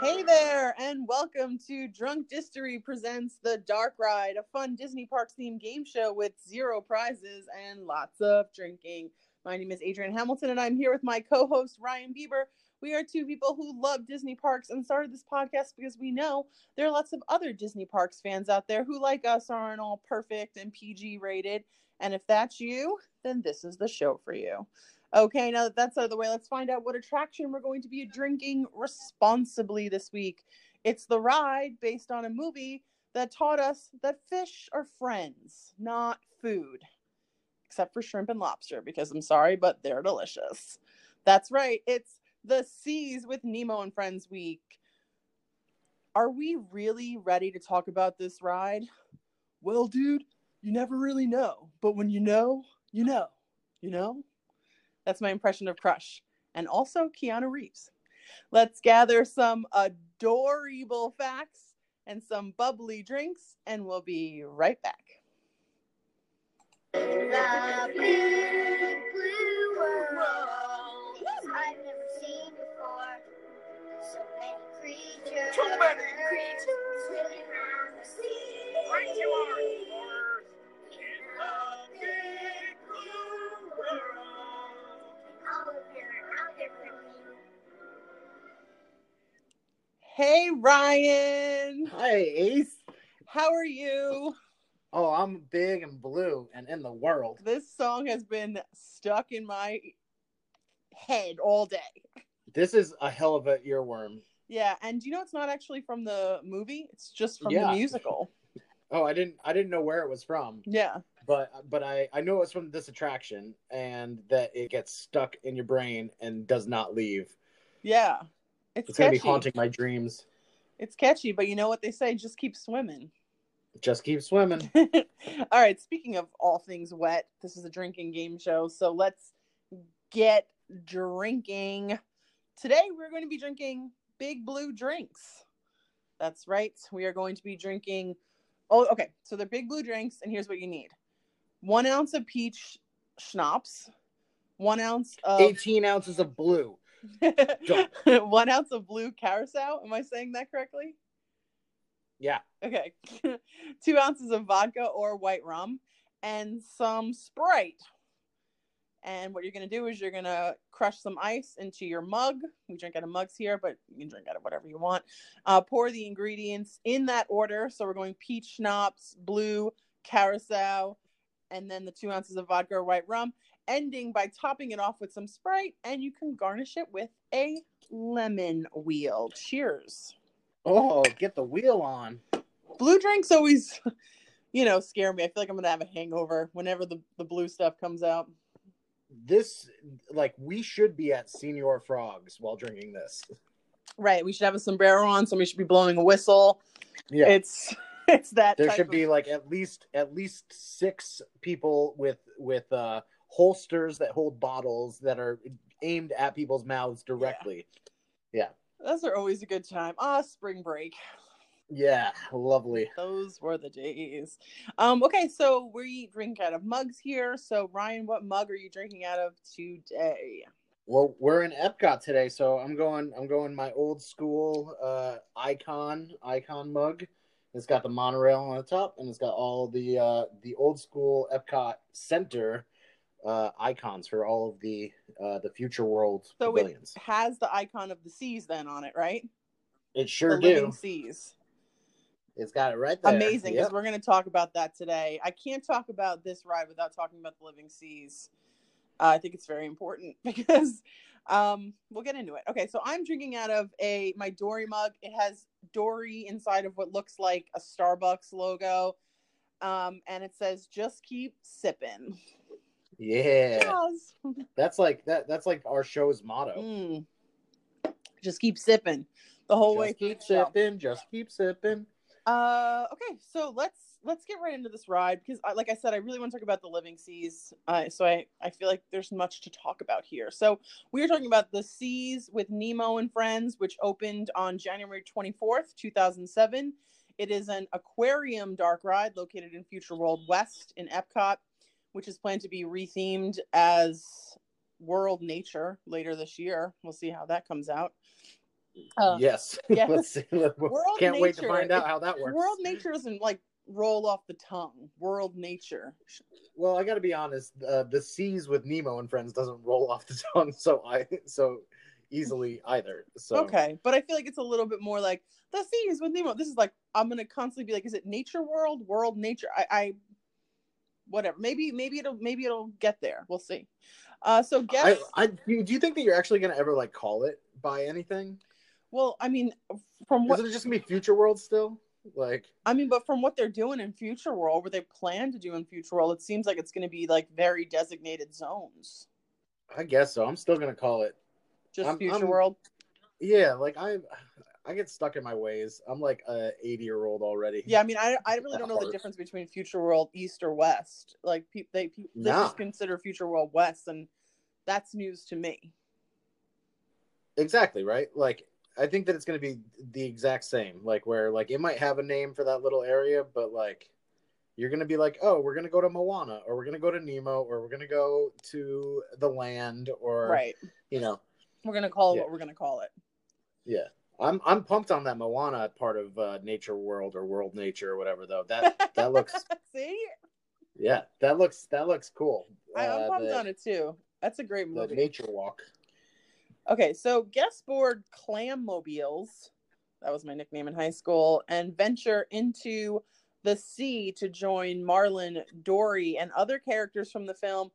Hey there, and welcome to Drunk Distery presents The Dark Ride, a fun Disney Parks themed game show with zero prizes and lots of drinking. My name is Adrienne Hamilton, and I'm here with my co host, Ryan Bieber. We are two people who love Disney parks and started this podcast because we know there are lots of other Disney parks fans out there who, like us, aren't all perfect and PG rated. And if that's you, then this is the show for you. Okay, now that that's out of the way, let's find out what attraction we're going to be drinking responsibly this week. It's the ride based on a movie that taught us that fish are friends, not food, except for shrimp and lobster, because I'm sorry, but they're delicious. That's right, it's the Seas with Nemo and Friends week. Are we really ready to talk about this ride? Well, dude, you never really know, but when you know, you know, you know? That's my impression of Crush. And also Keanu Reeves. Let's gather some adorable facts and some bubbly drinks, and we'll be right back. The big blue world I've never seen before. So many creatures. Too many creatures. Swimming around the sea. Right you are, Hey, Ryan. Hi, Ace. How are you? Oh, I'm big and blue and in the world. This song has been stuck in my head all day. This is a hell of a earworm. Yeah, and you know it's not actually from the movie, it's just from Yeah. the musical. Oh, I didn't I didn't know where it was from, Yeah. but but I I know it's from this attraction and that it gets stuck in your brain and does not leave. Yeah. It's, It's gonna be haunting my dreams. It's catchy, but you know what they say, just keep swimming. Just keep swimming. all right, speaking of all things wet, this is a drinking game show, so let's get drinking. Today we're going to be drinking Big Blue drinks. That's right. We are going to be drinking. Oh, okay. So they're Big Blue drinks, and here's what you need: one ounce of peach schnapps, one ounce of 18 ounces of blue. one ounce of blue carousel. Am I saying that correctly? Yeah. Okay. Two ounces of vodka or white rum and some Sprite. And what you're going to do is you're going to crush some ice into your mug. We drink out of mugs here, but you can drink out of whatever you want. Uh, pour the ingredients in that order. So we're going peach schnapps, blue, carousel, and then the two ounces of vodka or white rum, ending by topping it off with some Sprite. And you can garnish it with a lemon wheel. Cheers. Oh, get the wheel on. blue drinks always you know scare me i feel like i'm gonna have a hangover whenever the, the blue stuff comes out This like we should be at Señor Frogs while drinking this. right we should have a sombrero on somebody should be blowing a whistle Yeah. it's it's that there should of- be like at least at least six people with with uh holsters that hold bottles that are aimed at people's mouths directly. Yeah. those are always a good time. Ah spring break. Yeah, lovely. Those were the days. Um okay so we drink out of mugs here. So ryan what mug are you drinking out of today? Well we're in epcot today so i'm going i'm going my old school uh icon icon mug. It's got the monorail on the top and it's got all the uh the old school epcot center uh icons for all of the uh the future world so pavilions it has the icon of the seas then on it right it, sure the do living seas it's got it right there amazing because Yep. we're going to talk about that today. I can't talk about this ride without talking about the living seas. Uh, I think it's very important because um, we'll get into it. Okay, so I'm drinking out of a my Dory mug. It has Dory inside of what looks like a Starbucks logo, um, and it says "Just keep sipping." yeah Yes. That's like that. That's like our show's motto. Mm. Just keep sipping the whole way Just through keep the show. sipping. Just keep sipping. Uh, okay, so let's let's get right into this ride because, I, like I said, I really want to talk about the Living Seas. Uh, so I I feel like there's much to talk about here. So we are talking about the Seas with Nemo and Friends, which opened on January 24th, 2007. It is an aquarium dark ride located in Future World West in Epcot, which is planned to be rethemed as World Nature later this year. We'll see how that comes out. Uh, yes. yes. Let's see. World Can't wait to find out how that works. World nature doesn't like roll off the tongue. World nature. Well, I got to be honest. Uh, the seas with Nemo and friends doesn't roll off the tongue so I so easily either. So Okay, but I feel like it's a little bit more like the seas with Nemo. This is like I'm gonna constantly be like, is it nature world, world nature? I, I whatever. Maybe maybe it'll maybe it'll get there. We'll see. Uh, so guess. I, I do you think that you're actually gonna ever like call it by anything? well, I mean, from what Isn't it just gonna be Future World still? Like I mean, but from what they're doing in Future World, what they plan to do in Future World, it seems like it's going to be like very designated zones. I guess so. I'm still gonna call it. Just I'm- Future I'm- World. Yeah, like I I get stuck in my ways. I'm like a 80 year old already. Yeah, I mean, I, I really don't know the difference between Future World East or West. Like, pe- they pe- they Nah. just consider Future World West, and that's news to me. Exactly, right? Like I think that it's going to be the exact same. Like where like it might have a name for that little area, but like you're going to be like, "Oh, we're going to go to Moana or we're going to go to Nemo or we're going to go to the land or Right. you know. We're gonna call it Yeah. what we're gonna call it. Yeah. I'm I'm pumped on that Moana part of uh, Nature World or World Nature or whatever though. That that looks See, yeah, that looks that looks cool. I, I'm Uh, pumped the, on it too. That's a great the movie. nature walk. Okay, so guest board clam mobiles. That was my nickname in high school, and venture into the sea to join Marlin, Dory, and other characters from the film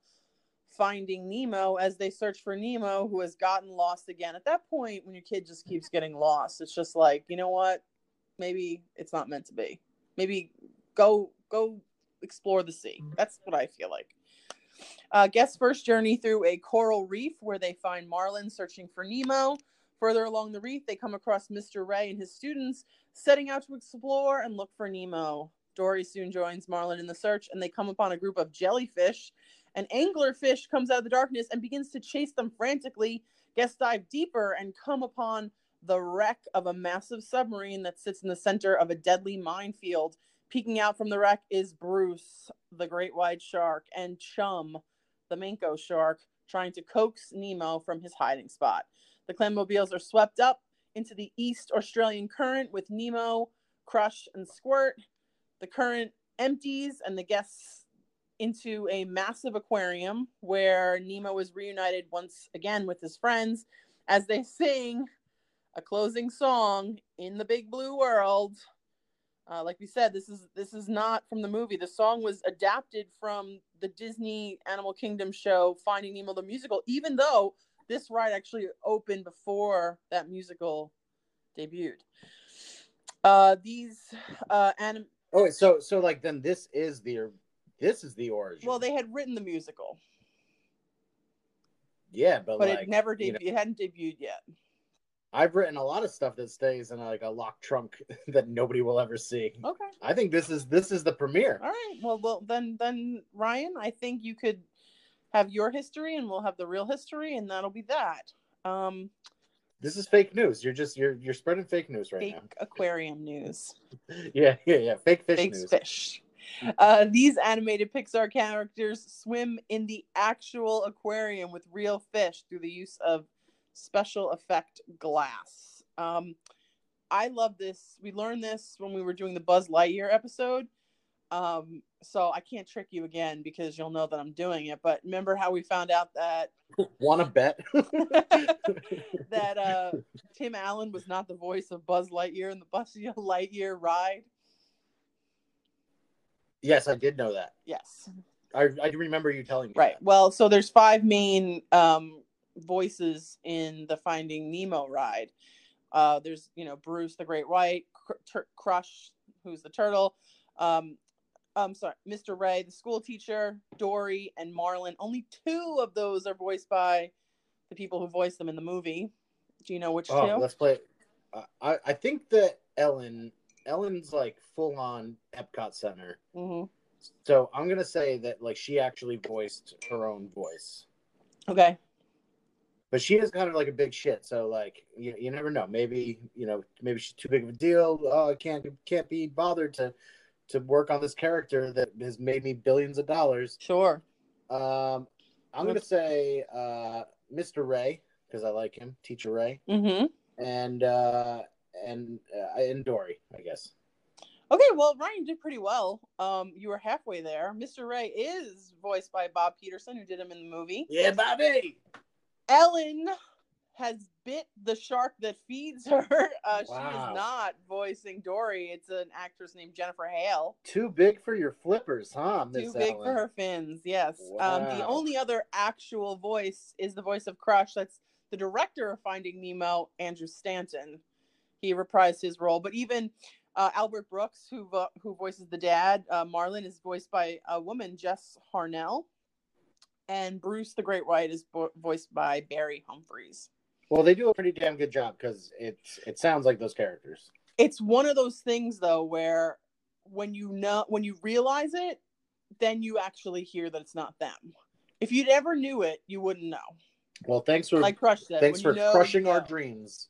Finding Nemo as they search for Nemo, who has gotten lost again. At that point, when your kid just keeps getting lost, it's just like, you know what? Maybe it's not meant to be. Maybe go go explore the sea. That's what I feel like. Uh, guest first journey through a coral reef where they find Marlin searching for Nemo. Further along the reef, they come across Mr. Ray and his students setting out to explore and look for Nemo. Dory soon joins Marlin in the search, and they come upon a group of jellyfish. An anglerfish comes out of the darkness and begins to chase them frantically. Guests dive deeper and come upon the wreck of a massive submarine that sits in the center of a deadly minefield. Peeking out from the wreck is Bruce, the great white shark, and Chum, the mako shark, trying to coax Nemo from his hiding spot. The clammobiles are swept up into the East Australian current with Nemo, Crush, and Squirt. The current empties and the guests into a massive aquarium where Nemo is reunited once again with his friends as they sing a closing song in the big blue world. Uh, like we said, this is this is not from the movie. The song was adapted from the Disney Animal Kingdom show Finding Nemo the musical, even though this ride actually opened before that musical debuted. Uh, these uh, anim- Oh, so so like then this is the this is the origin. well, they had written the musical, yeah, but, but like, it never you debuted. know, It hadn't debuted yet. I've written a lot of stuff that stays in like a locked trunk that nobody will ever see. Okay. I think this is this is the premiere. All right. Well, well, then, then Ryan, I think you could have your history, and we'll have the real history, and that'll be that. Um, This is fake news. You're just you're you're spreading fake news right now. fake aquarium news. Yeah, yeah, yeah. Fake fish Fake news. fish. Uh, these animated Pixar characters swim in the actual aquarium with real fish through the use of special effect glass. Um, I love this. We learned this when we were doing the Buzz Lightyear episode. Um, so I can't trick you again because you'll know that I'm doing it. But remember how we found out that Want to bet? that uh, Tim Allen was not the voice of Buzz Lightyear in the Buzz Lightyear ride? Yes, I did know that. Yes. I I remember you telling me. Right. that. Well, so there's five main um, voices in the Finding Nemo ride. Uh, there's you know Bruce the Great White, Cr- Crush, who's the turtle. Um, I'm sorry, Mr. Ray, the school teacher, Dory, and Marlin. Only two of those are voiced by the people who voiced them in the movie. Do you know which Oh, 2 let's play. Uh, I I think that Ellen Ellen's like full on Epcot Center. hmm So I'm gonna say that like she actually voiced her own voice, Okay. but she is kind of like a big shit. So like you, you never know. Maybe you know maybe she's too big of a deal. Oh, I can't can't be bothered to to work on this character that has made me billions of dollars. Sure. Um, I'm gonna say uh, Mr. Ray because I like him, Teacher Ray, hmm and uh, and uh, and Dory, I guess. Okay, well, Ryan did pretty well. Um, you were halfway there. Mr. Ray is voiced by Bob Peterson, who did him in the movie. Yeah, Bobby. Ellen has bit the shark that feeds her. Uh, She is not voicing Dory. It's an actress named Jennifer Hale. Too big for your flippers, huh? Too Miss big for her fins. Yes. Um, the only other actual voice is the voice of Crush. That's the director of Finding Nemo, Andrew Stanton. He reprised his role, but even uh, Albert Brooks, who vo- who voices the dad, uh, Marlin, is voiced by a woman, Jess Harnell, and Bruce the Great White is vo- voiced by Barry Humphries. Well, they do a pretty damn good job because it's it sounds like those characters. It's one of those things though where when you know when you realize it, then you actually hear that it's not them. If you'd ever knew it, you wouldn't know. Well, thanks for Like Crush said, thanks when for you know, crushing you our dreams.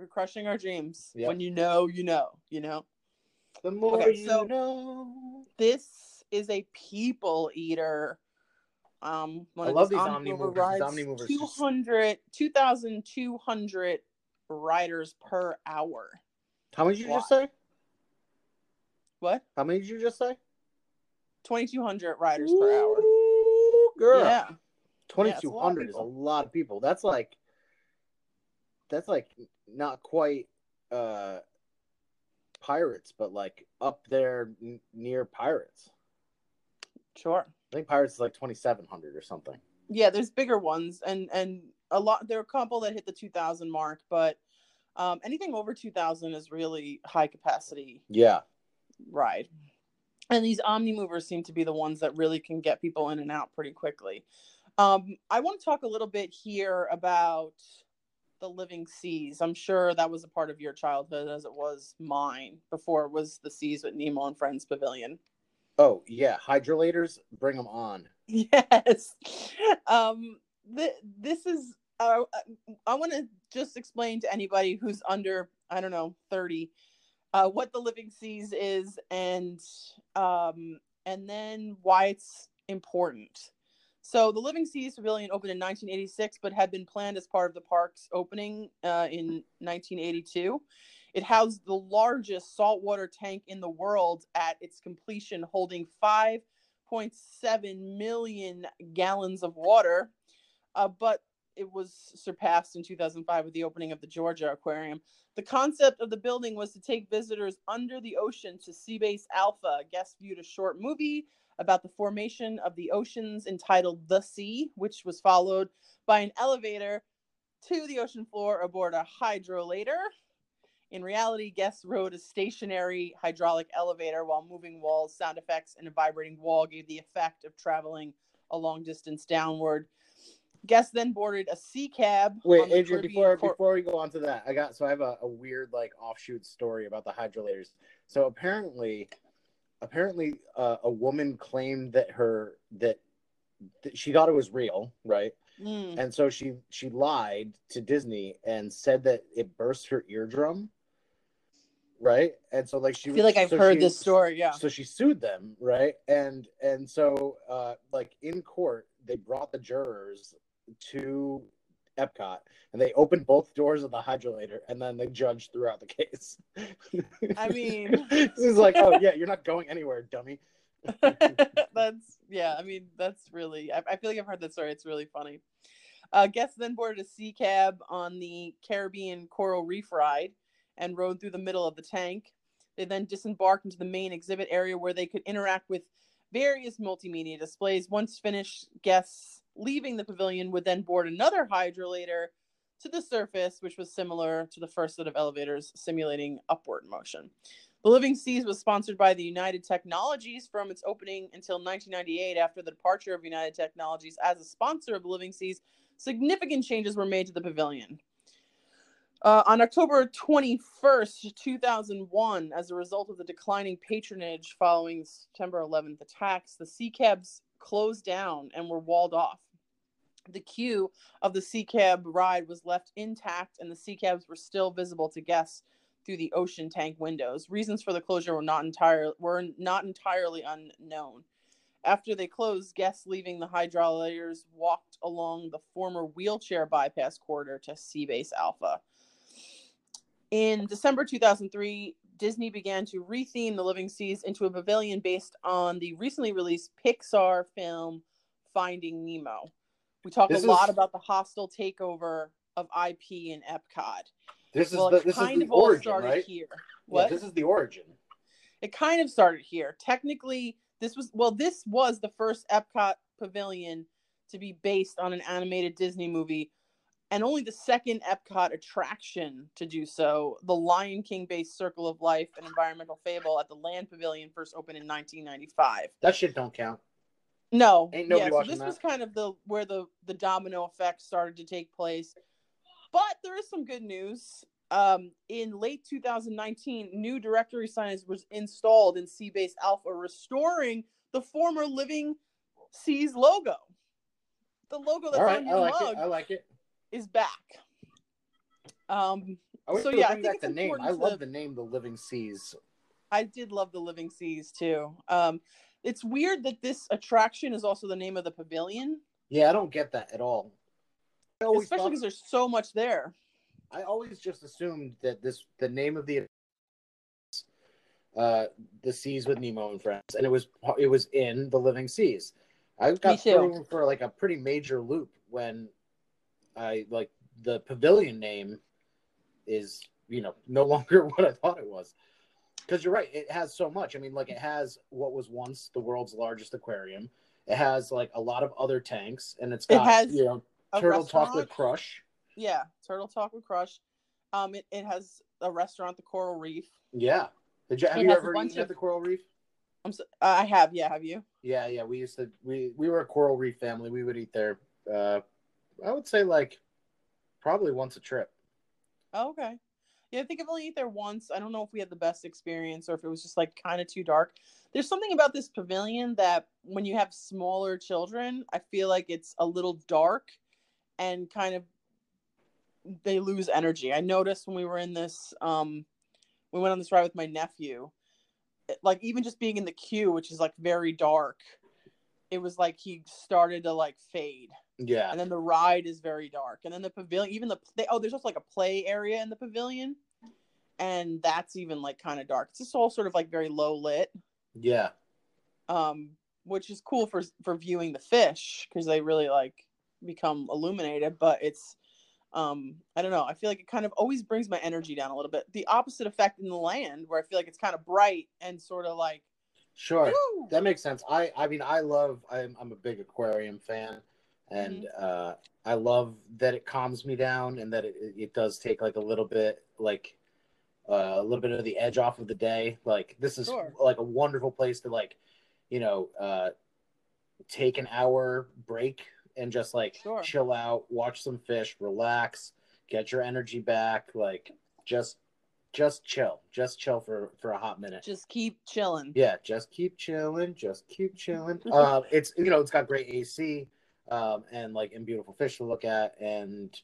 We're crushing our dreams. Yep. When you know, you know, you know. The more Okay, you so- know. This is a people eater. Um, one I love these these Omnimover Omnimovers. These rides, Omnimovers just- 200, 2,200 riders per hour. How many did you just say? What? How many did you just say? 2,200 riders per hour. Girl. Yeah. Twenty Yeah, a two lot of hundred is a lot of people. That's like that's like not quite uh pirates, but like up there n- near pirates. Sure. I think pirates is like twenty seven hundred or something. Yeah, there's bigger ones and and a lot there are a couple that hit the 2000 mark, but um, anything over 2000 is really high capacity Yeah. ride. And these Omni movers seem to be the ones that really can get people in and out pretty quickly. Um, I want to talk a little bit here about the living seas. I'm sure that was a part of your childhood as it was mine before it was the Seas with Nemo and Friends Pavilion. Oh yeah, hydrolators, bring them on. Yes. Um, th- this is, uh, I want to just explain to anybody who's under, I don't know, 30, uh, what the Living Seas is and, um, and then why it's important. So the Living Seas Pavilion opened in 1986, but had been planned as part of the park's opening uh, in 1982. It housed the largest saltwater tank in the world at its completion, holding 5.7 million gallons of water. Uh, but it was surpassed in 2005 with the opening of the Georgia Aquarium. The concept of the building was to take visitors under the ocean to Seabase Alpha. Guests viewed a short movie about the formation of the oceans entitled The Sea, which was followed by an elevator to the ocean floor aboard a hydrolator. In reality, guests rode a stationary hydraulic elevator while moving walls, sound effects, and a vibrating wall gave the effect of traveling a long distance downward. Guests then boarded a sea cab. Wait, Adrian, before before we go on to that, I got so I have a, a weird like offshoot story about the hydrolators. So apparently, apparently, uh, a woman claimed that her that, that she thought it was real, right? Mm. And so she she lied to Disney and said that it burst her eardrum, right? And so like she I feel like I've so heard she- this story. Yeah. So she sued them, right? And and so uh like in court, they brought the jurors to Epcot and they opened both doors of the hydrolator and then the judge threw out the case. I mean- this is like, oh yeah, you're not going anywhere, dummy. that's yeah. I mean, that's really. I, I feel like I've heard that story. It's really funny. Uh, guests then boarded a sea cab on the Caribbean Coral Reef ride and rode through the middle of the tank. They then disembarked into the main exhibit area where they could interact with various multimedia displays. Once finished, guests leaving the pavilion would then board another hydrolator to the surface, which was similar to the first set of elevators simulating upward motion. The Living Seas was sponsored by the United Technologies from its opening until 1998. After the departure of United Technologies as a sponsor of the Living Seas, significant changes were made to the pavilion. Uh, on October 21st, 2001, as a result of the declining patronage following September 11th attacks, the sea cabs closed down and were walled off. The queue of the sea cab ride was left intact, and the sea cabs were still visible to guests through the ocean tank windows. Reasons for the closure were not entire were not entirely unknown. After they closed, guests leaving the hydrolators walked along the former wheelchair bypass corridor to Seabase Alpha. In December 2003, Disney began to retheme the Living Seas into a pavilion based on the recently released Pixar film Finding Nemo. We talk This a lot is- about the hostile takeover of IP in Epcot. This is the this is the of all origin, started right? here. Yeah, this is the origin. it kind of started here. Technically, this was well, this was the first Epcot pavilion to be based on an animated Disney movie, and only the second Epcot attraction to do so. The Lion King based Circle of Life, an environmental fable at the Land Pavilion, first opened in 1995. That shit don't count. No, Ain't nobody yeah, so this that. was kind of the where the the domino effect started to take place. But there is some good news. Um, in late 2019, new directory signage was installed in Seabase Alpha, restoring the former Living Seas logo. The logo that's All right, on I your like mug it. I like it. Is back. Um, I So, yeah, I think the name. I love to- the name, the Living Seas. I did love the Living Seas too. Um, it's weird that this attraction is also the name of the pavilion, Yeah, I don't get that at all. Especially because there's so much there. I always just assumed that this the name of the uh the seas with Nemo and friends, and it was it was in the Living Seas. I got thrown for like a pretty major loop when I like the pavilion name is you know no longer what I thought it was. Because you're right, it has so much. I mean, like it has what was once the world's largest aquarium. It has like a lot of other tanks, and it's It got has you know turtle talk with? Crush. Yeah, Turtle Talk with Crush. Um, it, it has a restaurant, the Coral Reef. Yeah. Did you have It you ever bunch eaten at of- the Coral Reef? I'm so, I have, yeah, have you? Yeah, yeah. We used to we we were a Coral Reef family. We would eat there. Uh, I would say like probably once a trip. Oh, okay. Yeah, I think I've only eaten there once. I don't know if we had the best experience or if it was just like kind of too dark. There's something about this pavilion that when you have smaller children, I feel like it's a little dark and kind of they lose energy. I noticed when we were in this um we went on this ride with my nephew. like even just being in the queue, which is like very dark, it was like he started to like fade Yeah, and then the ride is very dark. And then the pavilion even the they, oh there's also like a play area in the pavilion. And that's even like kind of dark. It's just all sort of like very low lit. Yeah, um which is cool for for viewing the fish because they really like become illuminated. But it's um i don't know. I feel like it kind of always brings my energy down a little bit. The opposite effect in the land where i feel like it's kind of bright and sort of like sure. woo! That makes sense. I I mean I love I'm I'm a big aquarium fan, and Mm-hmm. uh, I love that it calms me down and that it it does take like a little bit like uh, a little bit of the edge off of the day. Like this is Sure. like a wonderful place to like you know uh, take an hour break and just like Sure. chill out, watch some fish, relax, get your energy back. Like just just chill, just chill for for a hot minute. just keep chilling Yeah, just keep chilling, just keep chilling. um, it's you know it's got great AC, um, and like and beautiful fish to look at, and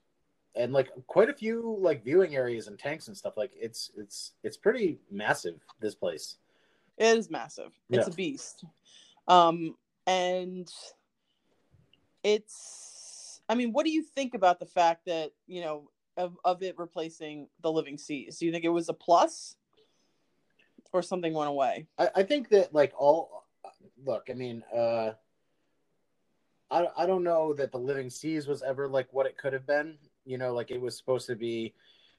and like quite a few like viewing areas and tanks and stuff. Like it's it's it's pretty massive. This place. It is massive. It's Yeah. a beast. Um, and it's, I mean, what do you think about the fact that, you know, of, of it replacing the living seas? Do you think it was a plus or something went away? I, I think that like all look. I mean, uh, I I don't know that the Living Seas was ever like what it could have been. You know, like it was supposed to be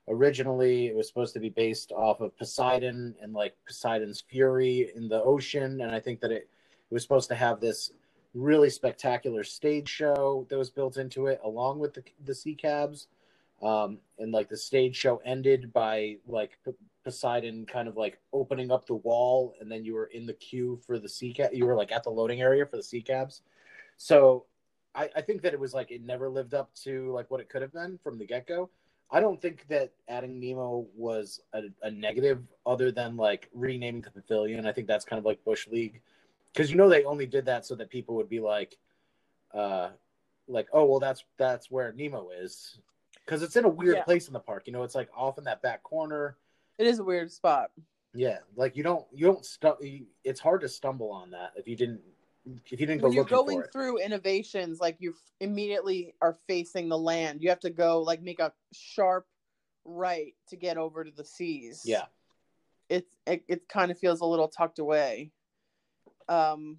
originally it was supposed to be based off of Poseidon and like Poseidon's fury in the ocean, and I think that it, it was supposed to have this really spectacular stage show that was built into it, along with the the sea cabs. Um, and like the stage show ended by like P- Poseidon kind of like opening up the wall, and then you were in the queue for the sea cab. You were like at the loading area for the sea cabs. So I, I think that it was like it never lived up to like what it could have been from the get go. I don't think that adding Nemo was a, a negative, other than like renaming the pavilion. I think that's kind of like Bush League, because you know they only did that so that people would be like, uh, like oh well that's that's where Nemo is, because it's in a weird Yeah. place in the park. You know, it's like off in that back corner. It is a weird spot. Yeah, like you don't you don't stu- It's hard to stumble on that if you didn't if you didn't go when you're going through innovations, like you immediately are facing the land. You have to go like make a sharp right to get over to the seas. Yeah, it's it, it kind of feels a little tucked away. Um,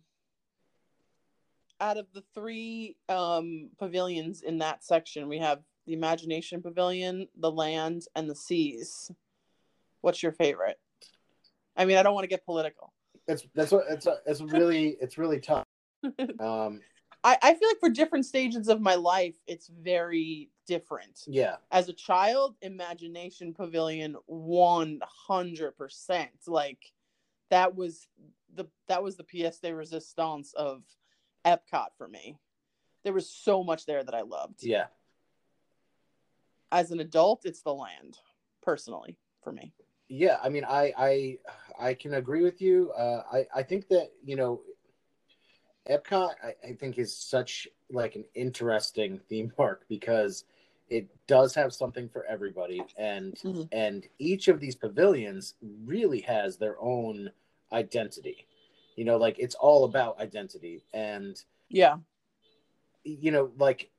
out of the three um pavilions in that section, we have the Imagination Pavilion, the Land, and the Seas. What's your favorite? I mean, I don't want to get political. It's that's what it's a, it's really it's really tough. Um, I, I feel like for different stages of my life, it's very different. yeah, As a child, Imagination Pavilion, one hundred percent. Like that was the that was the pièce de resistance of Epcot for me. There was so much there that I loved. yeah, As an adult, it's the land, personally, for me. Yeah. I mean, I I I can agree with you. Uh, I I think that you know, Epcot I, I think is such like an interesting theme park because it does have something for everybody, and Mhm. and each of these pavilions really has their own identity. You know, like it's all about identity and Yeah. you know, like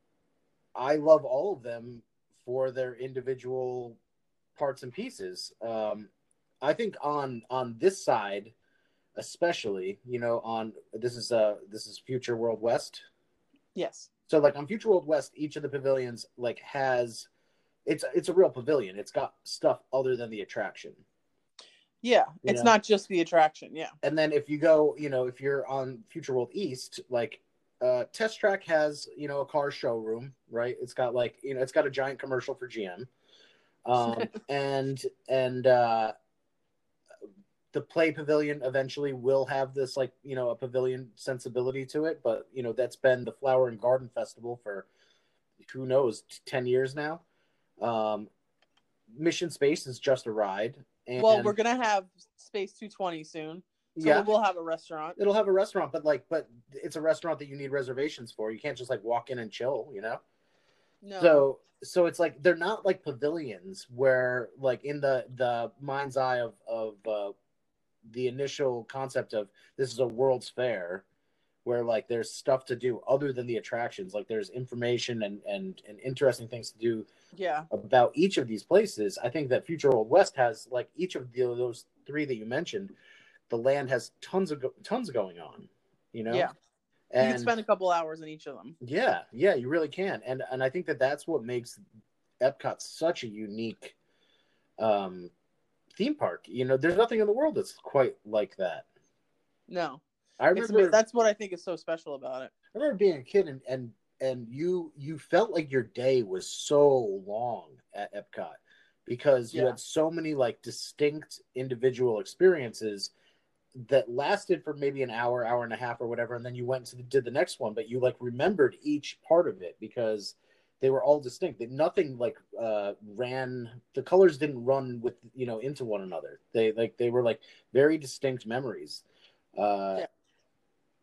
I love all of them for their individual parts and pieces. Um, I think on on this side, especially, you know, on this is uh this is Future World West. Yes. So like on Future World West, each of the pavilions like has it's it's a real pavilion. It's got stuff other than the attraction. Yeah. You it's know? not just the attraction. Yeah. And then if you go, you know, if you're on Future World East, like uh Test Track has, you know, a car showroom, right? It's got like, you know, it's got a giant commercial for GM. Um and and uh the play pavilion eventually will have this like, you know, a pavilion sensibility to it, but you know, that's been the Flower and Garden Festival for who knows, 10 years now. Um Mission Space is just a ride. And well, we're gonna have Space 220 soon, so yeah. we'll have a restaurant. it'll have a restaurant, but like, but it's a restaurant that you need reservations for. You can't just like walk in and chill, you know. No. So, so it's like they're not like pavilions where, like, in the the mind's eye of of uh, the initial concept of this is a World's Fair, where like there's stuff to do other than the attractions. Like there's information and and and interesting things to do yeah. about each of these places. I think that Future World West has like each of the, those three that you mentioned. The land has tons of tons going on, you know. Yeah. You and can spend a couple hours in each of them. yeah, yeah, you really can, and and I think that that's what makes Epcot such a unique um, theme park. You know, there's nothing in the world that's quite like that. No. I remember ama- that's what I think is so special about it. I remember being a kid and and and you you felt like your day was so long at Epcot because you Yeah. had so many like distinct individual experiences that lasted for maybe an hour, hour and a half or whatever, and then you went to the, did the next one, but you like remembered each part of it because they were all distinct. That nothing like uh ran the colors didn't run with you know into one another. They like they were like very distinct memories. Uh Yeah.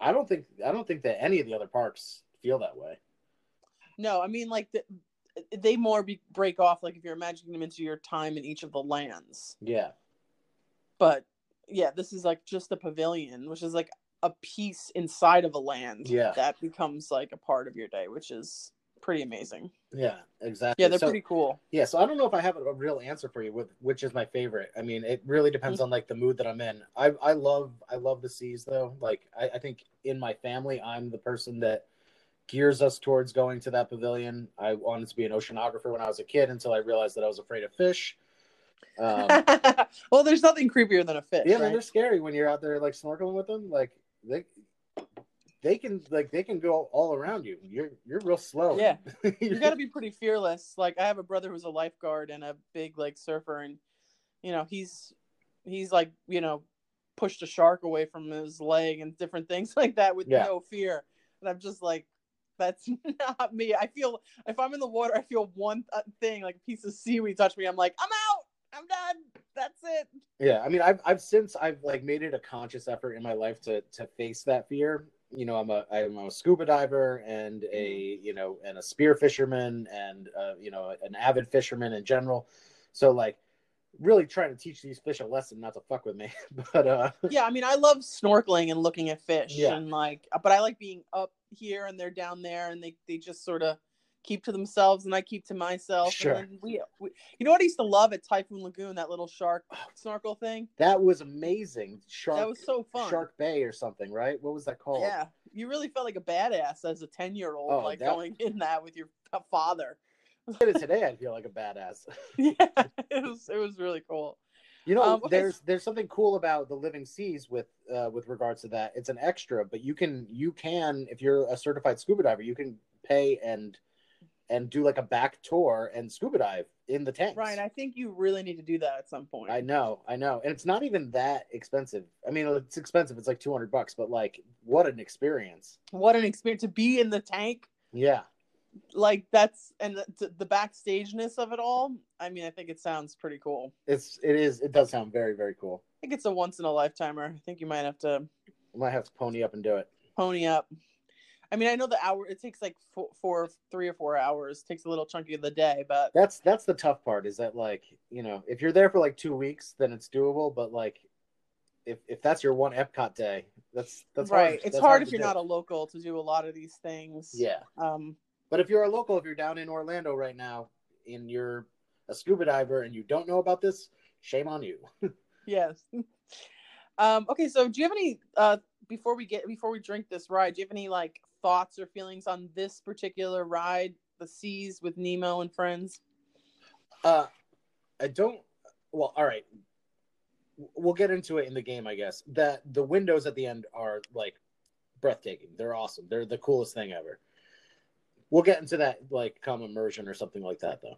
I don't think I don't think that any of the other parks feel that way. No, I mean like the, they more be, break off like if you're imagining them into your time in each of the lands. Yeah. But yeah, this is like just a pavilion, which is like a piece inside of a land. Yeah. That becomes like a part of your day, which is pretty amazing. Yeah, exactly. Yeah, they're so, pretty cool. Yeah, so I don't know if I have a, a real answer for you with which is my favorite. I mean, it really depends mm-hmm. on like the mood that I'm in. I I love I love the seas though. Like I, I think in my family, I'm the person that gears us towards going to that pavilion. I wanted to be an oceanographer when I was a kid until I realized that I was afraid of fish. Um, well, there's nothing creepier than a fish. yeah, man, right? they're scary when you're out there like snorkeling with them. Like they they can like they can go all around you. You're you're real slow. Yeah. you got to be pretty fearless. Like I have a brother who's a lifeguard and a big like surfer, and you know he's he's like you know pushed a shark away from his leg and different things like that with Yeah. no fear. And I'm just like, that's not me. I feel if I'm in the water, I feel one th- thing like a piece of seaweed touch me. I'm like, I'm out. I'm done. That's it. Yeah, I mean, I've I've since I've like made it a conscious effort in my life to to face that fear. You know, I'm a I'm a scuba diver and a you know and a spear fisherman and uh, you know an avid fisherman in general. So like really trying to teach these fish a lesson not to fuck with me. But uh, yeah, I mean, I love snorkeling and looking at fish, Yeah. and like, but I like being up here and they're down there, and they they just sort of keep to themselves, and I keep to myself. Sure. And we, we, you know what I used to love at Typhoon Lagoon, that little shark snorkel thing. that was amazing. Shark, that was so fun. Shark Bay or something, right? What was that called? Yeah, you really felt like a badass as a ten year old, Oh, like that- going in that with your father. Today, I'd feel like a badass. yeah, it was it was really cool. You know, Um, there's there's something cool about the living seas with uh, with regards to that. It's an extra, but you can you can if you're a certified scuba diver, you can pay and and do like a back tour and scuba dive in the tanks. Ryan, I think you really need to do that at some point. I know, I know, and it's not even that expensive. I mean, it's expensive. It's like two hundred bucks, but like, what an experience! what an experience to be in the tank Yeah, like that's and the, the backstageness of it all i mean i think it sounds pretty cool it's it is. It does sound very very cool. i think it's a once in a lifetimer i think you might have to might have to pony up and do it. pony up i mean i know the hour it takes like four, four three or four hours takes a little chunky of the day but That's that's the tough part. Is that like you know, if you're there for like two weeks, then it's doable. But like, if if that's your one Epcot day, that's that's right Hard. it's That's hard if you're do. not a local to do a lot of these things Yeah, um but if you're a local, if you're down in Orlando right now, and you're a scuba diver and you don't know about this, shame on you. yes um okay so do you have any uh before we get before we drink this ride do you have any like thoughts or feelings on this particular ride the seas with nemo and friends Uh, I don't. Well, all right. We'll get into it in the game, I guess. That the windows at the end are like breathtaking. They're awesome. They're the coolest thing ever. We'll get into that like come immersion or something like that, though.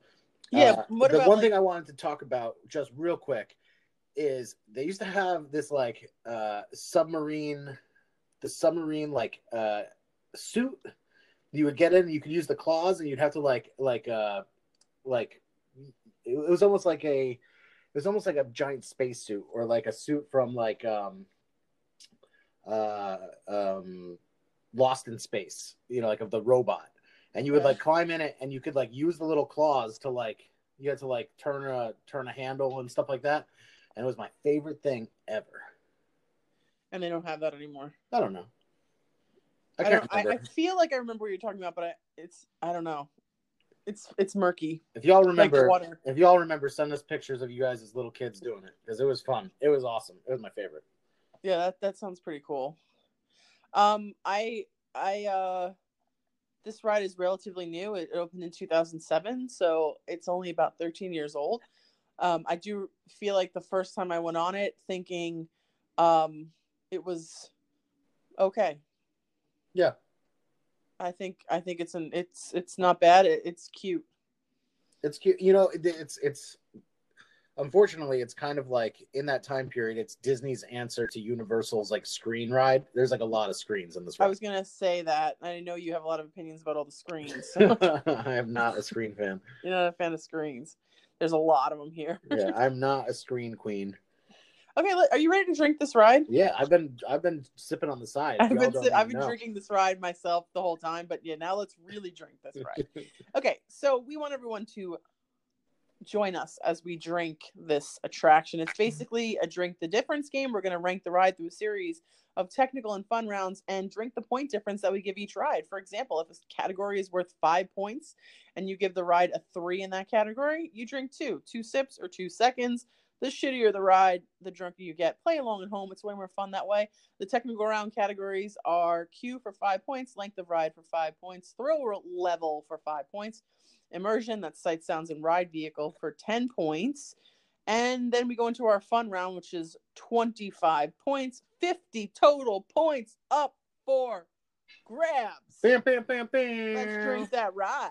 yeah Uh, what the about one like, thing I wanted to talk about just real quick is they used to have this like uh submarine, the submarine like uh suit. You would get in, you could use the claws, and you'd have to like like uh like it was almost like a it was almost like a giant spacesuit or like a suit from like um uh um lost in space you know like of the robot and you would like climb in it and you could like use the little claws to like you had to like turn a turn a handle and stuff like that and it was my favorite thing ever and they don't have that anymore. i don't know i I, don't. I, I feel like I remember what you're talking about, but I, it's I don't know. It's it's murky. if y'all Like remember water. if y'all remember send us pictures of you guys as little kids doing it because it was fun it was awesome it was my favorite Yeah, that that sounds pretty cool. Um, I I uh, this ride is relatively new. It opened in 2007, so it's only about 13 years old. Um, I do feel like the first time I went on it, thinking, um, it was okay. Yeah I think I think it's an it's it's not bad. It, it's cute. it's cute you know it, it's it's unfortunately it's kind of like in that time period it's disney's answer to universal's like screen ride there's like a lot of screens in this I ride was gonna say that. I know you have a lot of opinions about all the screens. So i am not a screen fan you're not a fan of screens. There's a lot of them here. yeah i'm not a screen queen Okay, are you ready to drink this ride? yeah i've been i've been sipping on the side I've been si- I've been know. drinking this ride myself the whole time, but yeah, now let's really drink this ride. Okay, so we want everyone to join us as we drink this attraction. It's basically a drink the difference game. We're going to rank the ride through a series of technical and fun rounds and drink the point difference that we give each ride. For example, if a category is worth five points and you give the ride a three in that category, you drink two, two sips or two seconds. The shittier the ride, the drunker you get. Play along at home. It's way more fun that way. The technical round categories are Queue for five points, length of ride for five points, thrill level for five points, immersion, that's sight, sounds, and ride vehicle for 10 points. And then we go into our fun round, which is 25 points, 50 total points up for grabs. bam bam bam bam Let's drink that ride.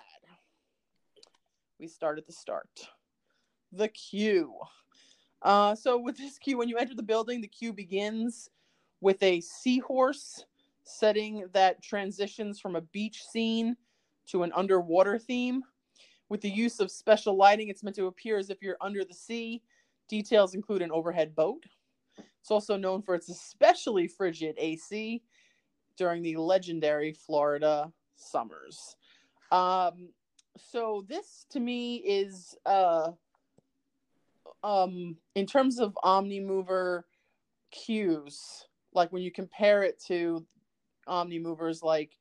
We start at the start. The queue. Uh, so with this queue, when you enter the building, the queue begins with a seahorse setting that transitions from a beach scene to an underwater theme. With the use of special lighting, it's meant to appear as if you're under the sea. Details include an overhead boat. It's also known for its especially frigid AC during the legendary Florida summers. Um, so this to me is uh, um in terms of Omnimover queues, like when you compare it to Omnimovers like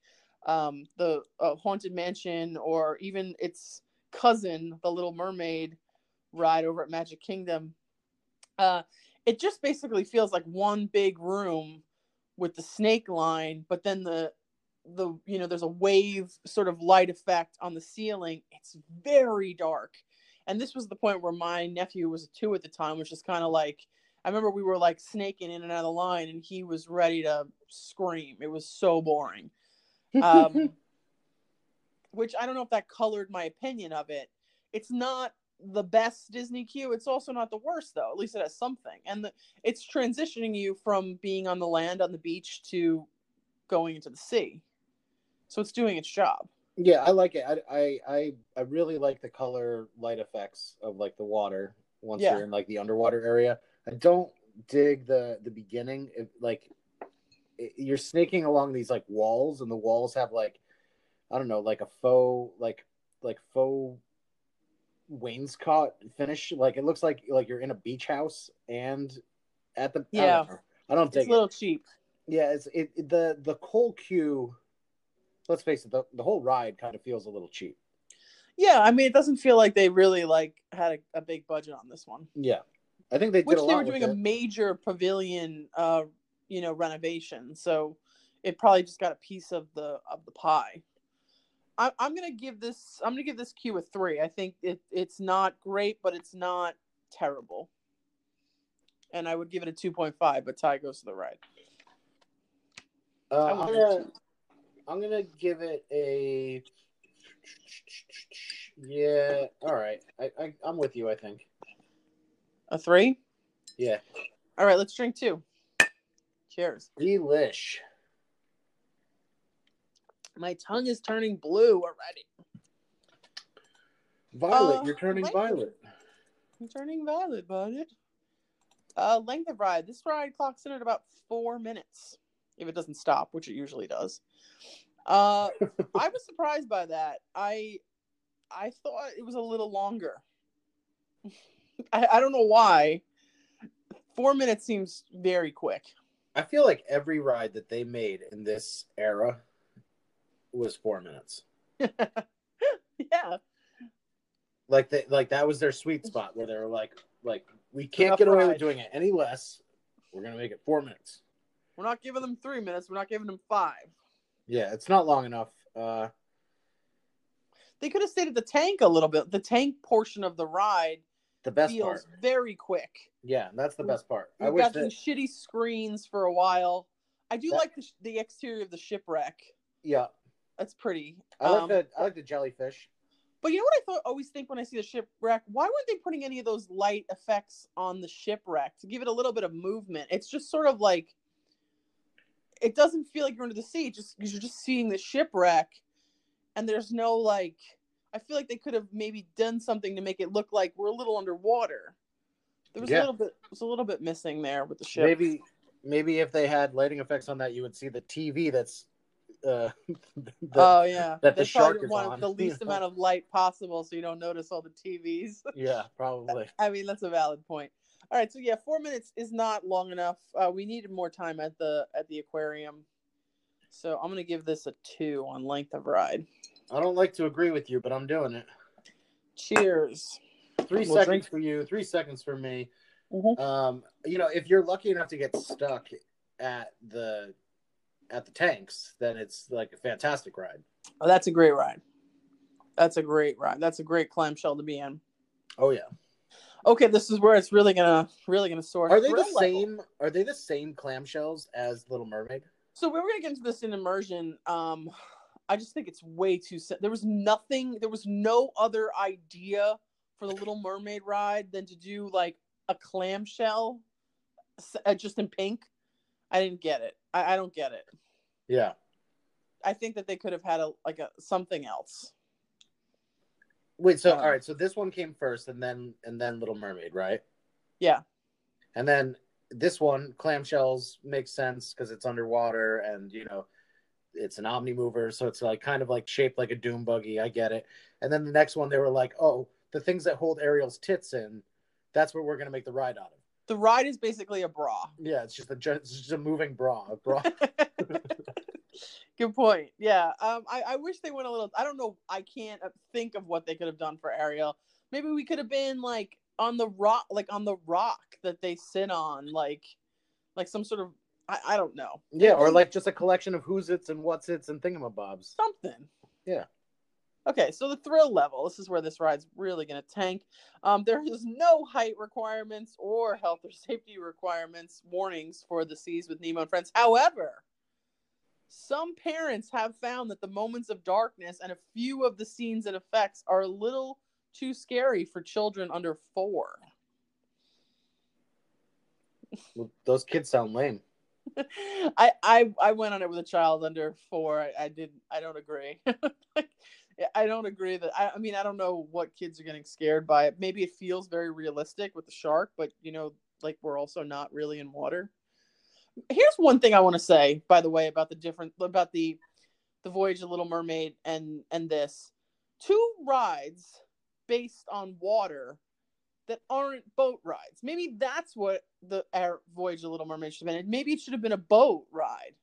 um the uh, Haunted Mansion or even its cousin, the Little Mermaid ride over at Magic Kingdom, uh it just basically feels like one big room with the snake line, but then the the you know there's a wave sort of light effect on the ceiling. It's very dark, and this was the point where my nephew was a two at the time, which is kind of like I remember we were like snaking in and out of the line, and he was ready to scream. It was so boring. Um, which I don't know if that colored my opinion of it. It's not the best Disney queue. It's also not the worst though. At least it has something, and the, it's transitioning you from being on the land on the beach to going into the sea. So it's doing its job. Yeah, I like it. I, I I I really like the color light effects of like the water once Yeah. you're in like the underwater area. I don't dig the the beginning. It, like it, you're snaking along these like walls, and the walls have like I don't know, like a faux like like faux wainscot finish. Like it looks like like you're in a beach house and at the I Yeah. don't, know. I don't dig It's a little cheap. Yeah, it's it, it- the the coal queue. Let's face it, the, the whole ride kind of feels a little cheap. Yeah, I mean, it doesn't feel like they really like had a, a big budget on this one. Yeah, I think they did Which a they lot were with doing a major pavilion, uh, you know, renovation. So it probably just got a piece of the of the pie. I, I'm gonna give this. I'm gonna give this queue a three. I think it it's not great, but it's not terrible. And I would give it a two point five, but tie goes to the ride. Uh, I I'm gonna, too. I'm gonna give it a. Yeah, all right. I, I I'm with you. I think. A three. Yeah, All right, let's drink two. Cheers. delish. My tongue is turning blue already. Violet, Uh, you're turning like- violet. I'm turning violet, Violet. Uh, length of ride. This ride clocks in at about four minutes, if it doesn't stop, which it usually does. Uh, I was surprised by that. I I thought it was a little longer. I, I don't know why. Four minutes seems very quick. I feel like every ride that they made in this era was four minutes. yeah. Like they like that was their sweet spot where they were like like we can't Enough get away ride. with doing it any less. We're gonna make it four minutes. We're not giving them three minutes. We're not giving them five. Yeah, it's not long enough. Uh, They could have stayed at the tank a little bit. The tank portion of the ride the best feels part. very quick. Yeah, that's the best part. I We've wish got that. some shitty screens for a while. I do That- like the, sh- the exterior of the shipwreck. Yeah, That's pretty. I like Um, the I like the jellyfish. But you know what I thought, always think when I see the shipwreck? Why weren't they putting any of those light effects on the shipwreck to give it a little bit of movement? It's just sort of like it doesn't feel like you're under the sea, just because you're just seeing the shipwreck, and there's no like. I feel like they could have maybe done something to make it look like we're a little underwater. There was a little bit, was a little bit missing there with the ship. Maybe maybe if they had lighting effects on that, you would see the TV that's. Uh, the, oh yeah, that the they probably shark is on, the least amount of light possible, so you don't notice all the TVs. yeah, probably. I mean, that's a valid point. All right, so yeah, four minutes is not long enough. Uh, we needed more time at the at the aquarium, so I'm gonna give this a two on length of ride. I don't like to agree with you, but I'm doing it. Cheers. Three We'll seconds drink- for you, three seconds for me. Mhm. Um, you know, if you're lucky enough to get stuck at the at the tanks, then it's like a fantastic ride. Oh, that's a great ride. That's a great ride. That's a great clamshell to be in. Oh yeah. Okay, this is where it's really gonna really gonna soar. Are they the level. same? Are they the same clamshells as Little Mermaid? So we were gonna get into this in immersion. Um, I just think it's way too. There was nothing. There was no other idea for the Little Mermaid ride than to do like a clamshell, uh, just in pink. I didn't get it. I, I don't get it. Yeah. I think that they could have had a like a something else. Wait. So Um, all right. So this one came first, and then and then Little Mermaid, right? Yeah. And then this one, clamshells makes sense because it's underwater, and you know, it's an omni mover, so it's like kind of like shaped like a doom buggy. I get it. And then the next one, they were like, oh, the things that hold Ariel's tits in, That's what we're gonna make the ride out of. The ride is basically a bra. Yeah, it's just a it's just a moving bra. A bra. Good point. Yeah. Um, I, I wish they went a little. I don't know. I can't uh, think of what they could have done for Ariel. Maybe we could have been like on the rock, like on the rock that they sit on, like, like some sort of. I, I don't know. yeah, or like just a collection of who's its and what's its and thingamabobs. something. Yeah. Okay, so the thrill level. This is where this ride's really going to tank. Um, there is no height requirements or health or safety requirements, warnings for the seas with Nemo and friends. However, some parents have found that the moments of darkness and a few of the scenes and effects are a little too scary for children under four. Well, those kids sound lame. I, I I went on it with a child under four. I, I did. I don't agree. like, I don't agree that. I, I mean, I don't know what kids are getting scared by it. Maybe it feels very realistic with the shark, but you know, like we're also not really in water. Here's one thing I want to say, by the way, about the different about the the voyage of Little Mermaid and and this two rides based on water that aren't boat rides. Maybe that's what the Air Voyage of Little Mermaid should have been. Maybe it should have been a boat ride,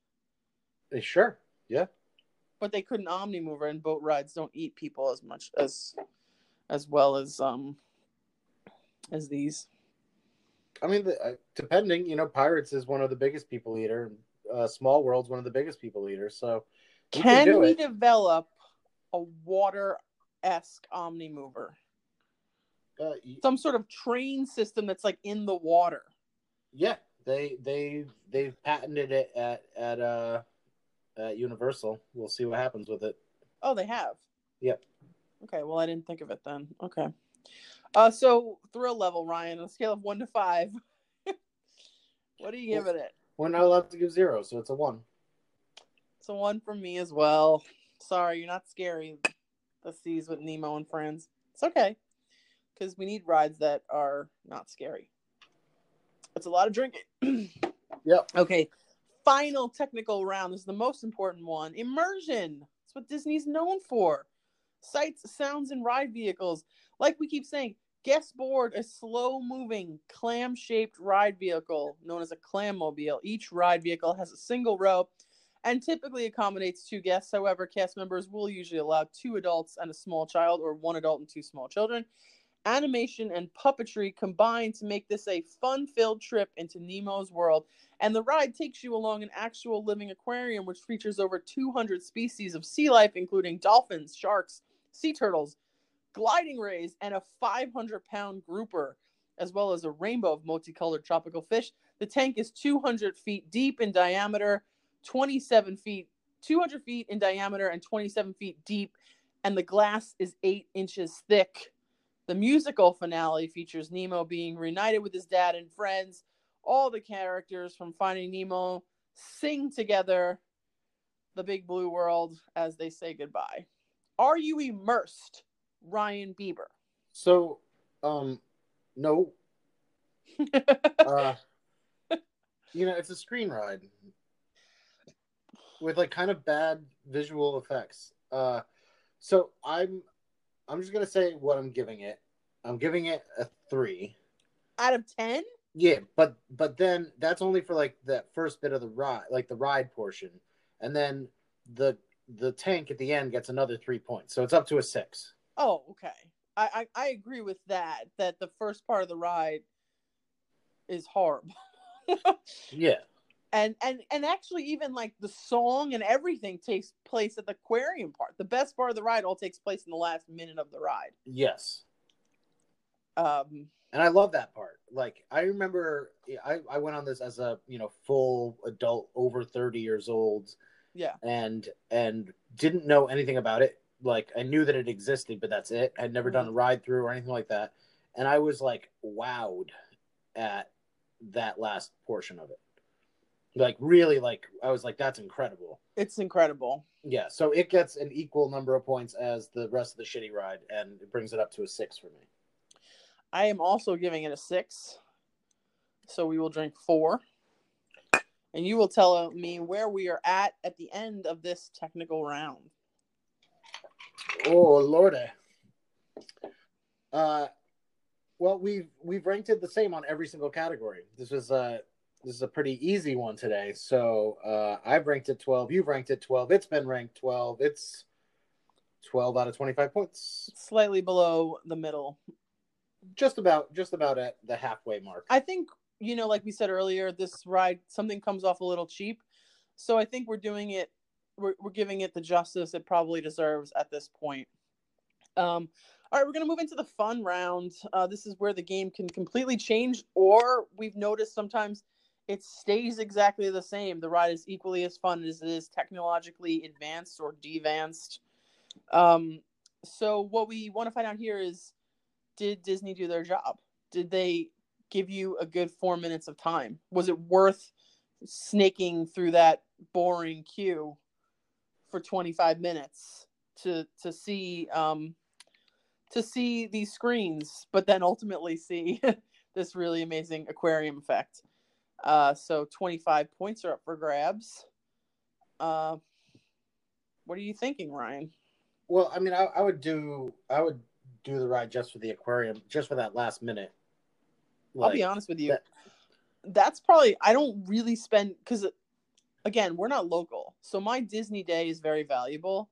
Eh, Sure. Yeah. but they couldn't omni mover, and boat rides don't eat people as much as as well as um as these. I mean, the, uh, depending, you know, Pirates is one of the biggest people eater. Uh, Small World's one of the biggest people eaters. So you Can, we it. develop a water esque omni mover? Uh, y- Some sort of train system that's like in the water. yeah, they they they've patented it at at uh at Universal. We'll see what happens with it. Oh, they have. Yep. Okay, well, I didn't think of it then. Okay. Uh, so thrill level, Ryan, on a scale of one to five. what are you giving it? We're not allowed to give zero, so it's a one. It's a one from me as well. Sorry, you're not scary. The seas with Nemo and friends. It's okay, because we need rides that are not scary. It's a lot of drinking. Yep. Okay, final technical round. This is the most important one. Immersion. That's what Disney's known for. Sights, sounds, and ride vehicles. Like we keep saying, guest board a slow moving clam shaped ride vehicle known as a clamobile. Each ride vehicle has a single row and typically accommodates two guests. However, cast members will usually allow two adults and a small child, or one adult and two small children. Animation and puppetry combine to make this a fun filled trip into Nemo's world. And the ride takes you along an actual living aquarium, which features over 200 species of sea life, including dolphins, sharks, sea turtles, gliding rays, and a 500 pound grouper, as well as a rainbow of multicolored tropical fish. The tank is 200 feet deep in diameter, 27 feet, 200 feet in diameter, and 27 feet deep, and the glass is eight inches thick. The musical finale features Nemo being reunited with his dad and friends. All the characters from Finding Nemo sing together the big blue world as they say goodbye. Are you immersed, Ryan Bieber? So, um, no, uh, you know, it's a screen ride with like kind of bad visual effects. Uh, so I'm, I'm just gonna say what I'm giving it. I'm giving it a three. Out of 10? Yeah, but but then that's only for like that first bit of the ride, like the ride portion, and then the the tank at the end gets another three points, so it's up to a six. Oh, okay. I, I, I agree with that, that the first part of the ride is horrible. Yeah, and and and actually even like the song and everything takes place at the aquarium part the best part of the ride all takes place in the last minute of the ride yes, um and I love that part. Like I remember, I I went on this as a you know full adult over thirty years old, yeah and and didn't know anything about it. Like I knew that it existed, but that's it. I'd never done a mm-hmm. ride through or anything like that, and I was like wowed at that last portion of it. Like really, like I was like, that's incredible. it's incredible Yeah, so it gets an equal number of points as the rest of the shitty ride, and it brings it up to a six for me. i am also giving it a six so we will drink four and you will tell me where we are at at the end of this technical round Oh lordy. Uh, Well, we've we've ranked it the same on every single category. This was uh this is a pretty easy one today. So uh, I've ranked it 12. You've ranked it 12. It's been ranked 12. It's 12 out of 25 points. Slightly below the middle. Just about just about at the halfway mark. I think, you know, like we said earlier, this ride, something comes off a little cheap. So I think we're doing it, we're, we're giving it the justice it probably deserves at this point. Um, all right, we're going to move into the fun round. Uh, this is where the game can completely change, or we've noticed sometimes it stays exactly the same. The ride is equally as fun as it is technologically advanced or devanced. Um, so what we want to find out here is, did Disney do their job? Did they give you a good four minutes of time? Was it worth snaking through that boring queue for 25 minutes to to see um, to see these screens, but then ultimately see this really amazing aquarium effect? Uh, so 25 points are up for grabs. Uh, what are you thinking, Ryan? Well, I mean, I, I would do I would do the ride just for the aquarium, just for that last minute. I'll be honest with you. that- That's probably I don't really spend because again we're not local, so my Disney day is very valuable.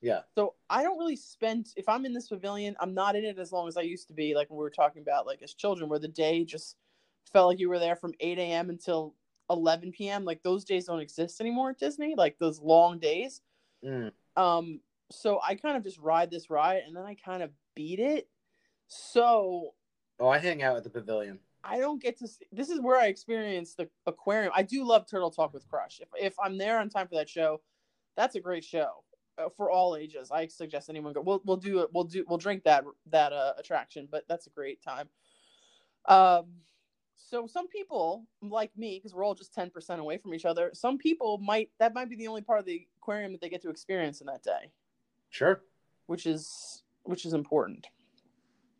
Yeah. So I don't really spend if I'm in this pavilion, I'm not in it as long as I used to be. Like when we were talking about like as children, where the day just felt like you were there from 8 a.m. until 11 p.m. Like those days don't exist anymore at Disney. Like those long days. Mm. Um, so I kind of just ride this ride and then I kind of beat it. So Oh, I hang out at the pavilion. I don't get to see this is where I experience the aquarium. I do love Turtle Talk with Crush. If if I'm there on time for that show, that's a great show uh, for all ages. I suggest anyone go. We'll we'll do it. We'll do we'll drink that that uh, attraction, but that's a great time. Um so some people like me because we're all just 10% away from each other. Some people might that might be the only part of the aquarium that they get to experience in that day Sure. which is which is important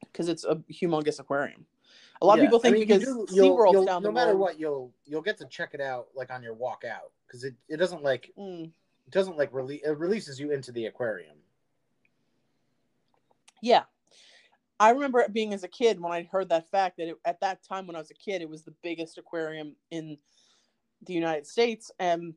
because it's a humongous aquarium. A lot Yeah, of people think I mean, you because do- you'll- SeaWorld's you'll- down the no matter road. what, you'll you'll get to check it out like on your walk out because it, it doesn't like Mm, it doesn't like release it releases you into the aquarium. yeah, I remember it being as a kid when I heard that fact that it, at that time when I was a kid, it was the biggest aquarium in the United States, and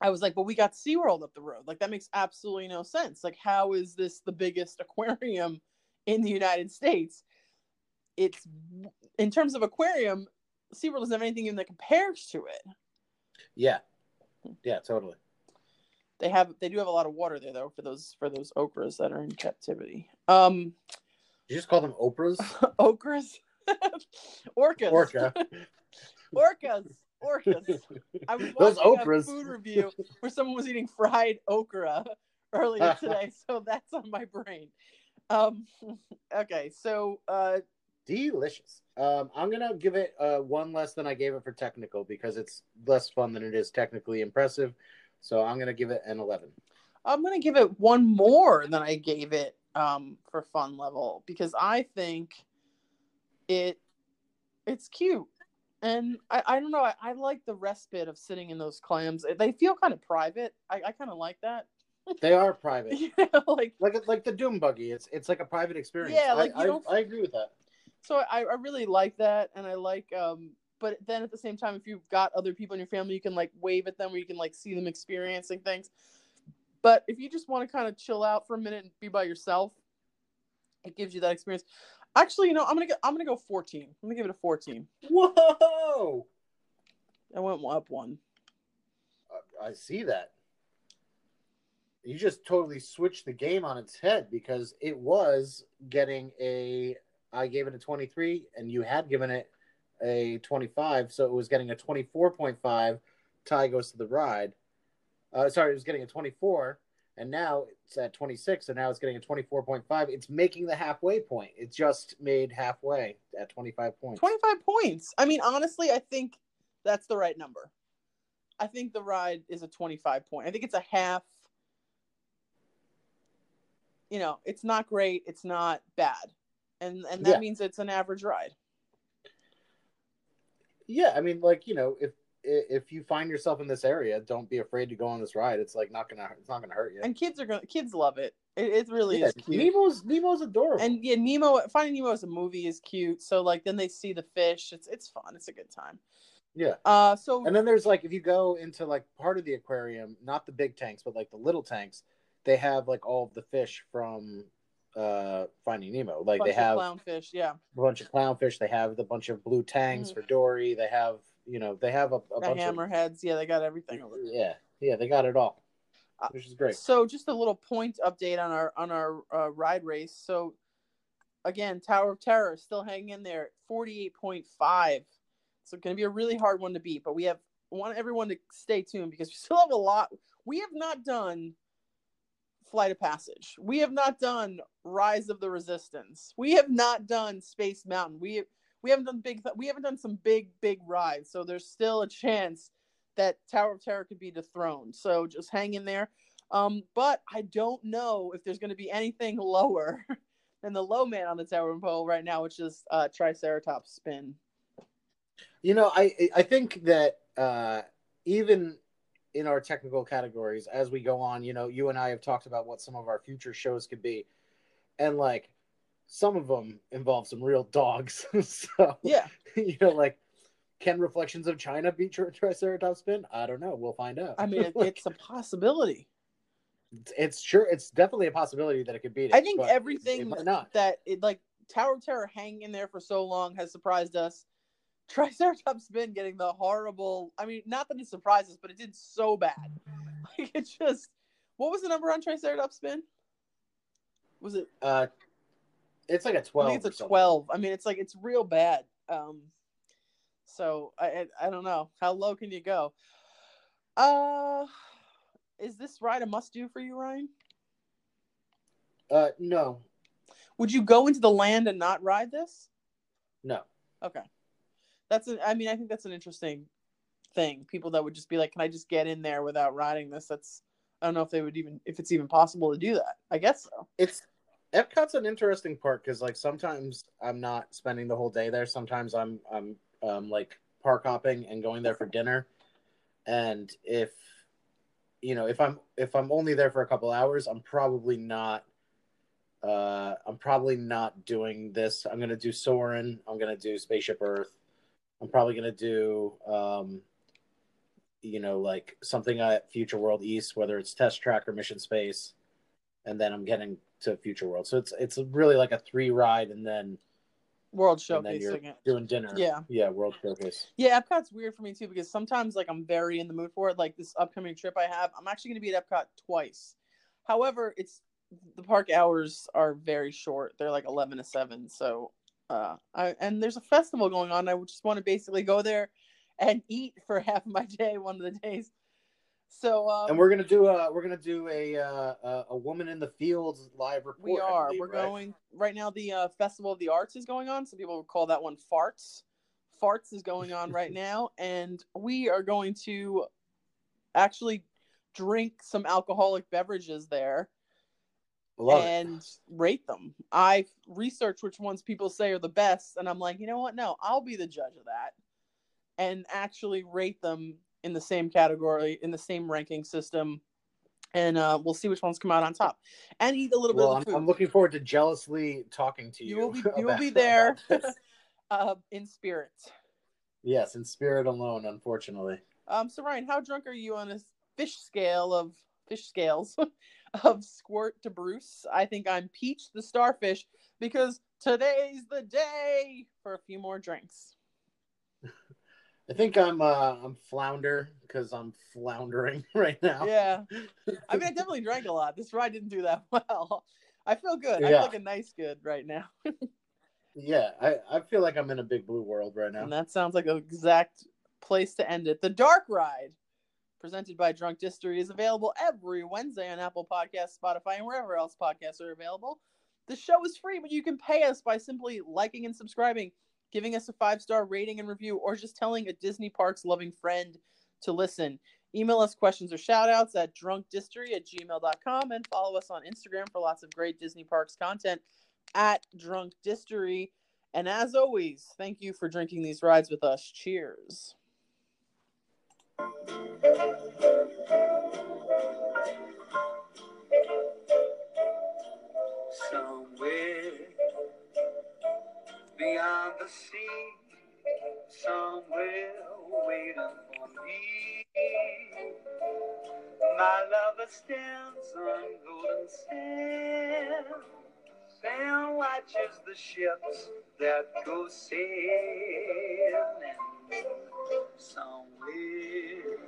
I was like, "But we got SeaWorld up the road. Like that makes absolutely no sense. Like how is this the biggest aquarium in the United States?" It's in terms of aquarium, SeaWorld doesn't have anything even that compares to it. Yeah. Yeah, totally. They have they do have a lot of water there though for those for those okras that are in captivity. Um You just call them Oprahs? okras? Orcas. Orca. Orcas. Orcas. I was Those watching a food review where someone was eating fried okra earlier today, so that's on my brain. Um okay, so uh Delicious. Um, I'm gonna give it uh, one less than I gave it for technical because it's less fun than it is technically impressive. So I'm gonna give it an 11. I'm gonna give it one more than I gave it um, for fun level because I think it it's cute and I, I don't know I, I like the respite of sitting in those clams. They feel kind of private. I, I kind of like that. They are private, yeah, like like like the Doom Buggy. It's it's like a private experience. Yeah, I- like, I, don't- I agree with that. So I, I really like that and I like um but then at the same time if you've got other people in your family you can like wave at them or you can like see them experiencing things. But if you just want to kind of chill out for a minute and be by yourself, it gives you that experience. Actually, you know, I'm gonna go. I'm gonna go 14. I'm gonna give it a 14. Whoa! I went up one. I- I see that. You just totally switched the game on its head because it was getting a. I gave it a 23, and you had given it a 25, so it was getting a 24.5. Tie goes to the ride. Uh, sorry, it was getting a 24, and now it's at 26, and now it's getting a 24.5. It's making the halfway point. It just made halfway at 25 points. 25 points. I mean, honestly, I think that's the right number. I think the ride is a 25 point. I think it's a half. You know, it's not great. It's not bad, and and that Yeah. means it's an average ride. Yeah, I mean, like you know, if if you find yourself in this area, don't be afraid to go on this ride. It's like not gonna it's not gonna hurt you. And kids are gonna kids love it. It, it really yeah, is cute. Nemo's Nemo's adorable. And yeah, Nemo Finding Nemo as a movie is cute. So like then they see the fish. It's it's fun. It's a good time. yeah. Uh so And then there's like if you go into like part of the aquarium, not the big tanks, but like the little tanks, they have like all of the fish from uh Finding Nemo. Like they have of clownfish, yeah. a bunch of clownfish. They have the bunch of blue tangs Mhm. for Dory. They have you know they have a, a The bunch hammerheads, yeah, they got everything over yeah yeah they got it all, Uh, which is great. So just a little point update on our on our uh, ride race. So again, Tower of Terror is still hanging in there, forty eight point five. So it's going to be a really hard one to beat. But we have want everyone to stay tuned because we still have a lot. We have not done Flight of Passage. We have not done Rise of the Resistance. We have not done Space Mountain. We we haven't done big. We haven't done some big big rides. So there's still a chance that Tower of Terror could be dethroned. So just hang in there. Um, but I don't know if there's going to be anything lower than the low man on the tower pole right now, which is uh, Triceratops spin. You know, I I think that uh, even in our technical categories, as we go on, you know, you and I have talked about what some of our future shows could be, and like some of them involve some real dogs. so Yeah, you know, like can Reflections of China beat Tri- Triceratops spin? I don't know. We'll find out. I mean it, it's a possibility. it's, it's sure it's definitely a possibility that it could beat it. I think everything it that it like Tower of Terror hanging in there for so long has surprised us. Triceratops spin getting the horrible. I mean, not that it surprises, us, but it did so bad. Like it just. What was the number on Triceratops spin? Was it Uh, it's like a twelve. I think it's a 12. I mean, it's like it's real bad. Um, so I, I I don't know how low can you go. Uh, is this ride a must do for you, Ryan? Uh, no, Would you go into the land and not ride this? no. Okay, that's. I mean, I think that's an interesting thing. People that would just be like, "Can I just get in there without riding this?" That's I don't know if they would even if it's even possible to do that. I guess so. it's Epcot's an interesting park because like sometimes I'm not spending the whole day there. Sometimes I'm I'm um, like park hopping and going there for dinner. And if you know if I'm if I'm only there for a couple hours, I'm probably not. Uh, I'm probably not doing this. I'm gonna do Soarin'. I'm gonna do Spaceship Earth. I'm probably gonna do, um, you know, like something at Future World East, whether it's Test Track or Mission Space and then I'm getting to Future World. So it's it's really like a three ride, and then World and then you're showcasing it. doing dinner. Yeah. yeah, World Showcase. Yeah, Epcot's weird for me too because sometimes like I'm very in the mood for it. Like this upcoming trip I have, I'm actually going to be at Epcot twice. However, it's the park hours are very short. They're like 11 to 7. So, uh, I and there's a festival going on. I just want to basically go there and eat for half of my day one of the days. So, um, And we're gonna do a we're gonna do a uh, a, woman in the fields live report. We are. believe, We're right? going right now. The uh, Festival of the Arts is going on. Some people call that one Farts. Farts is going on right now, and we are going to actually drink some alcoholic beverages there Love it. and rate them. I research which ones people say are the best, and I'm like, you know what? No, I'll be the judge of that, and actually rate them in the same category, in the same ranking system, and uh, we'll see which ones come out on top, and eat a little Well, bit I'm, of food. I'm looking forward to jealously talking to you. You will be you will be there uh, in spirit. yes, in spirit alone, unfortunately. Um, so Ryan, how drunk are you on a fish scale of fish scales of squirt to Bruce? I think I'm Peach the starfish because today's the day for a few more drinks. I think I'm uh I'm flounder because I'm floundering right now. Yeah, I mean, I definitely drank a lot. This ride didn't do that well. I feel good. I Yeah. feel like a nice good right now, Yeah, I, I feel like I'm in a big blue world right now. and that sounds like an exact place to end it. The Dark Ride, presented by Drunk Distory, is available every Wednesday on Apple Podcasts, Spotify, and wherever else podcasts are available. The show is free, but you can pay us by simply liking and subscribing, giving us a five star rating and review, or just telling a Disney Parks loving friend to listen. Email us questions or shout outs at drunkdistory at gmail.com and follow us on Instagram for lots of great Disney Parks content at Drunk Distory. And as always, thank you for drinking these rides with us. Cheers. Somewhere beyond the sea, somewhere waiting for me. My lover stands on golden sands and watches the ships that go sailing somewhere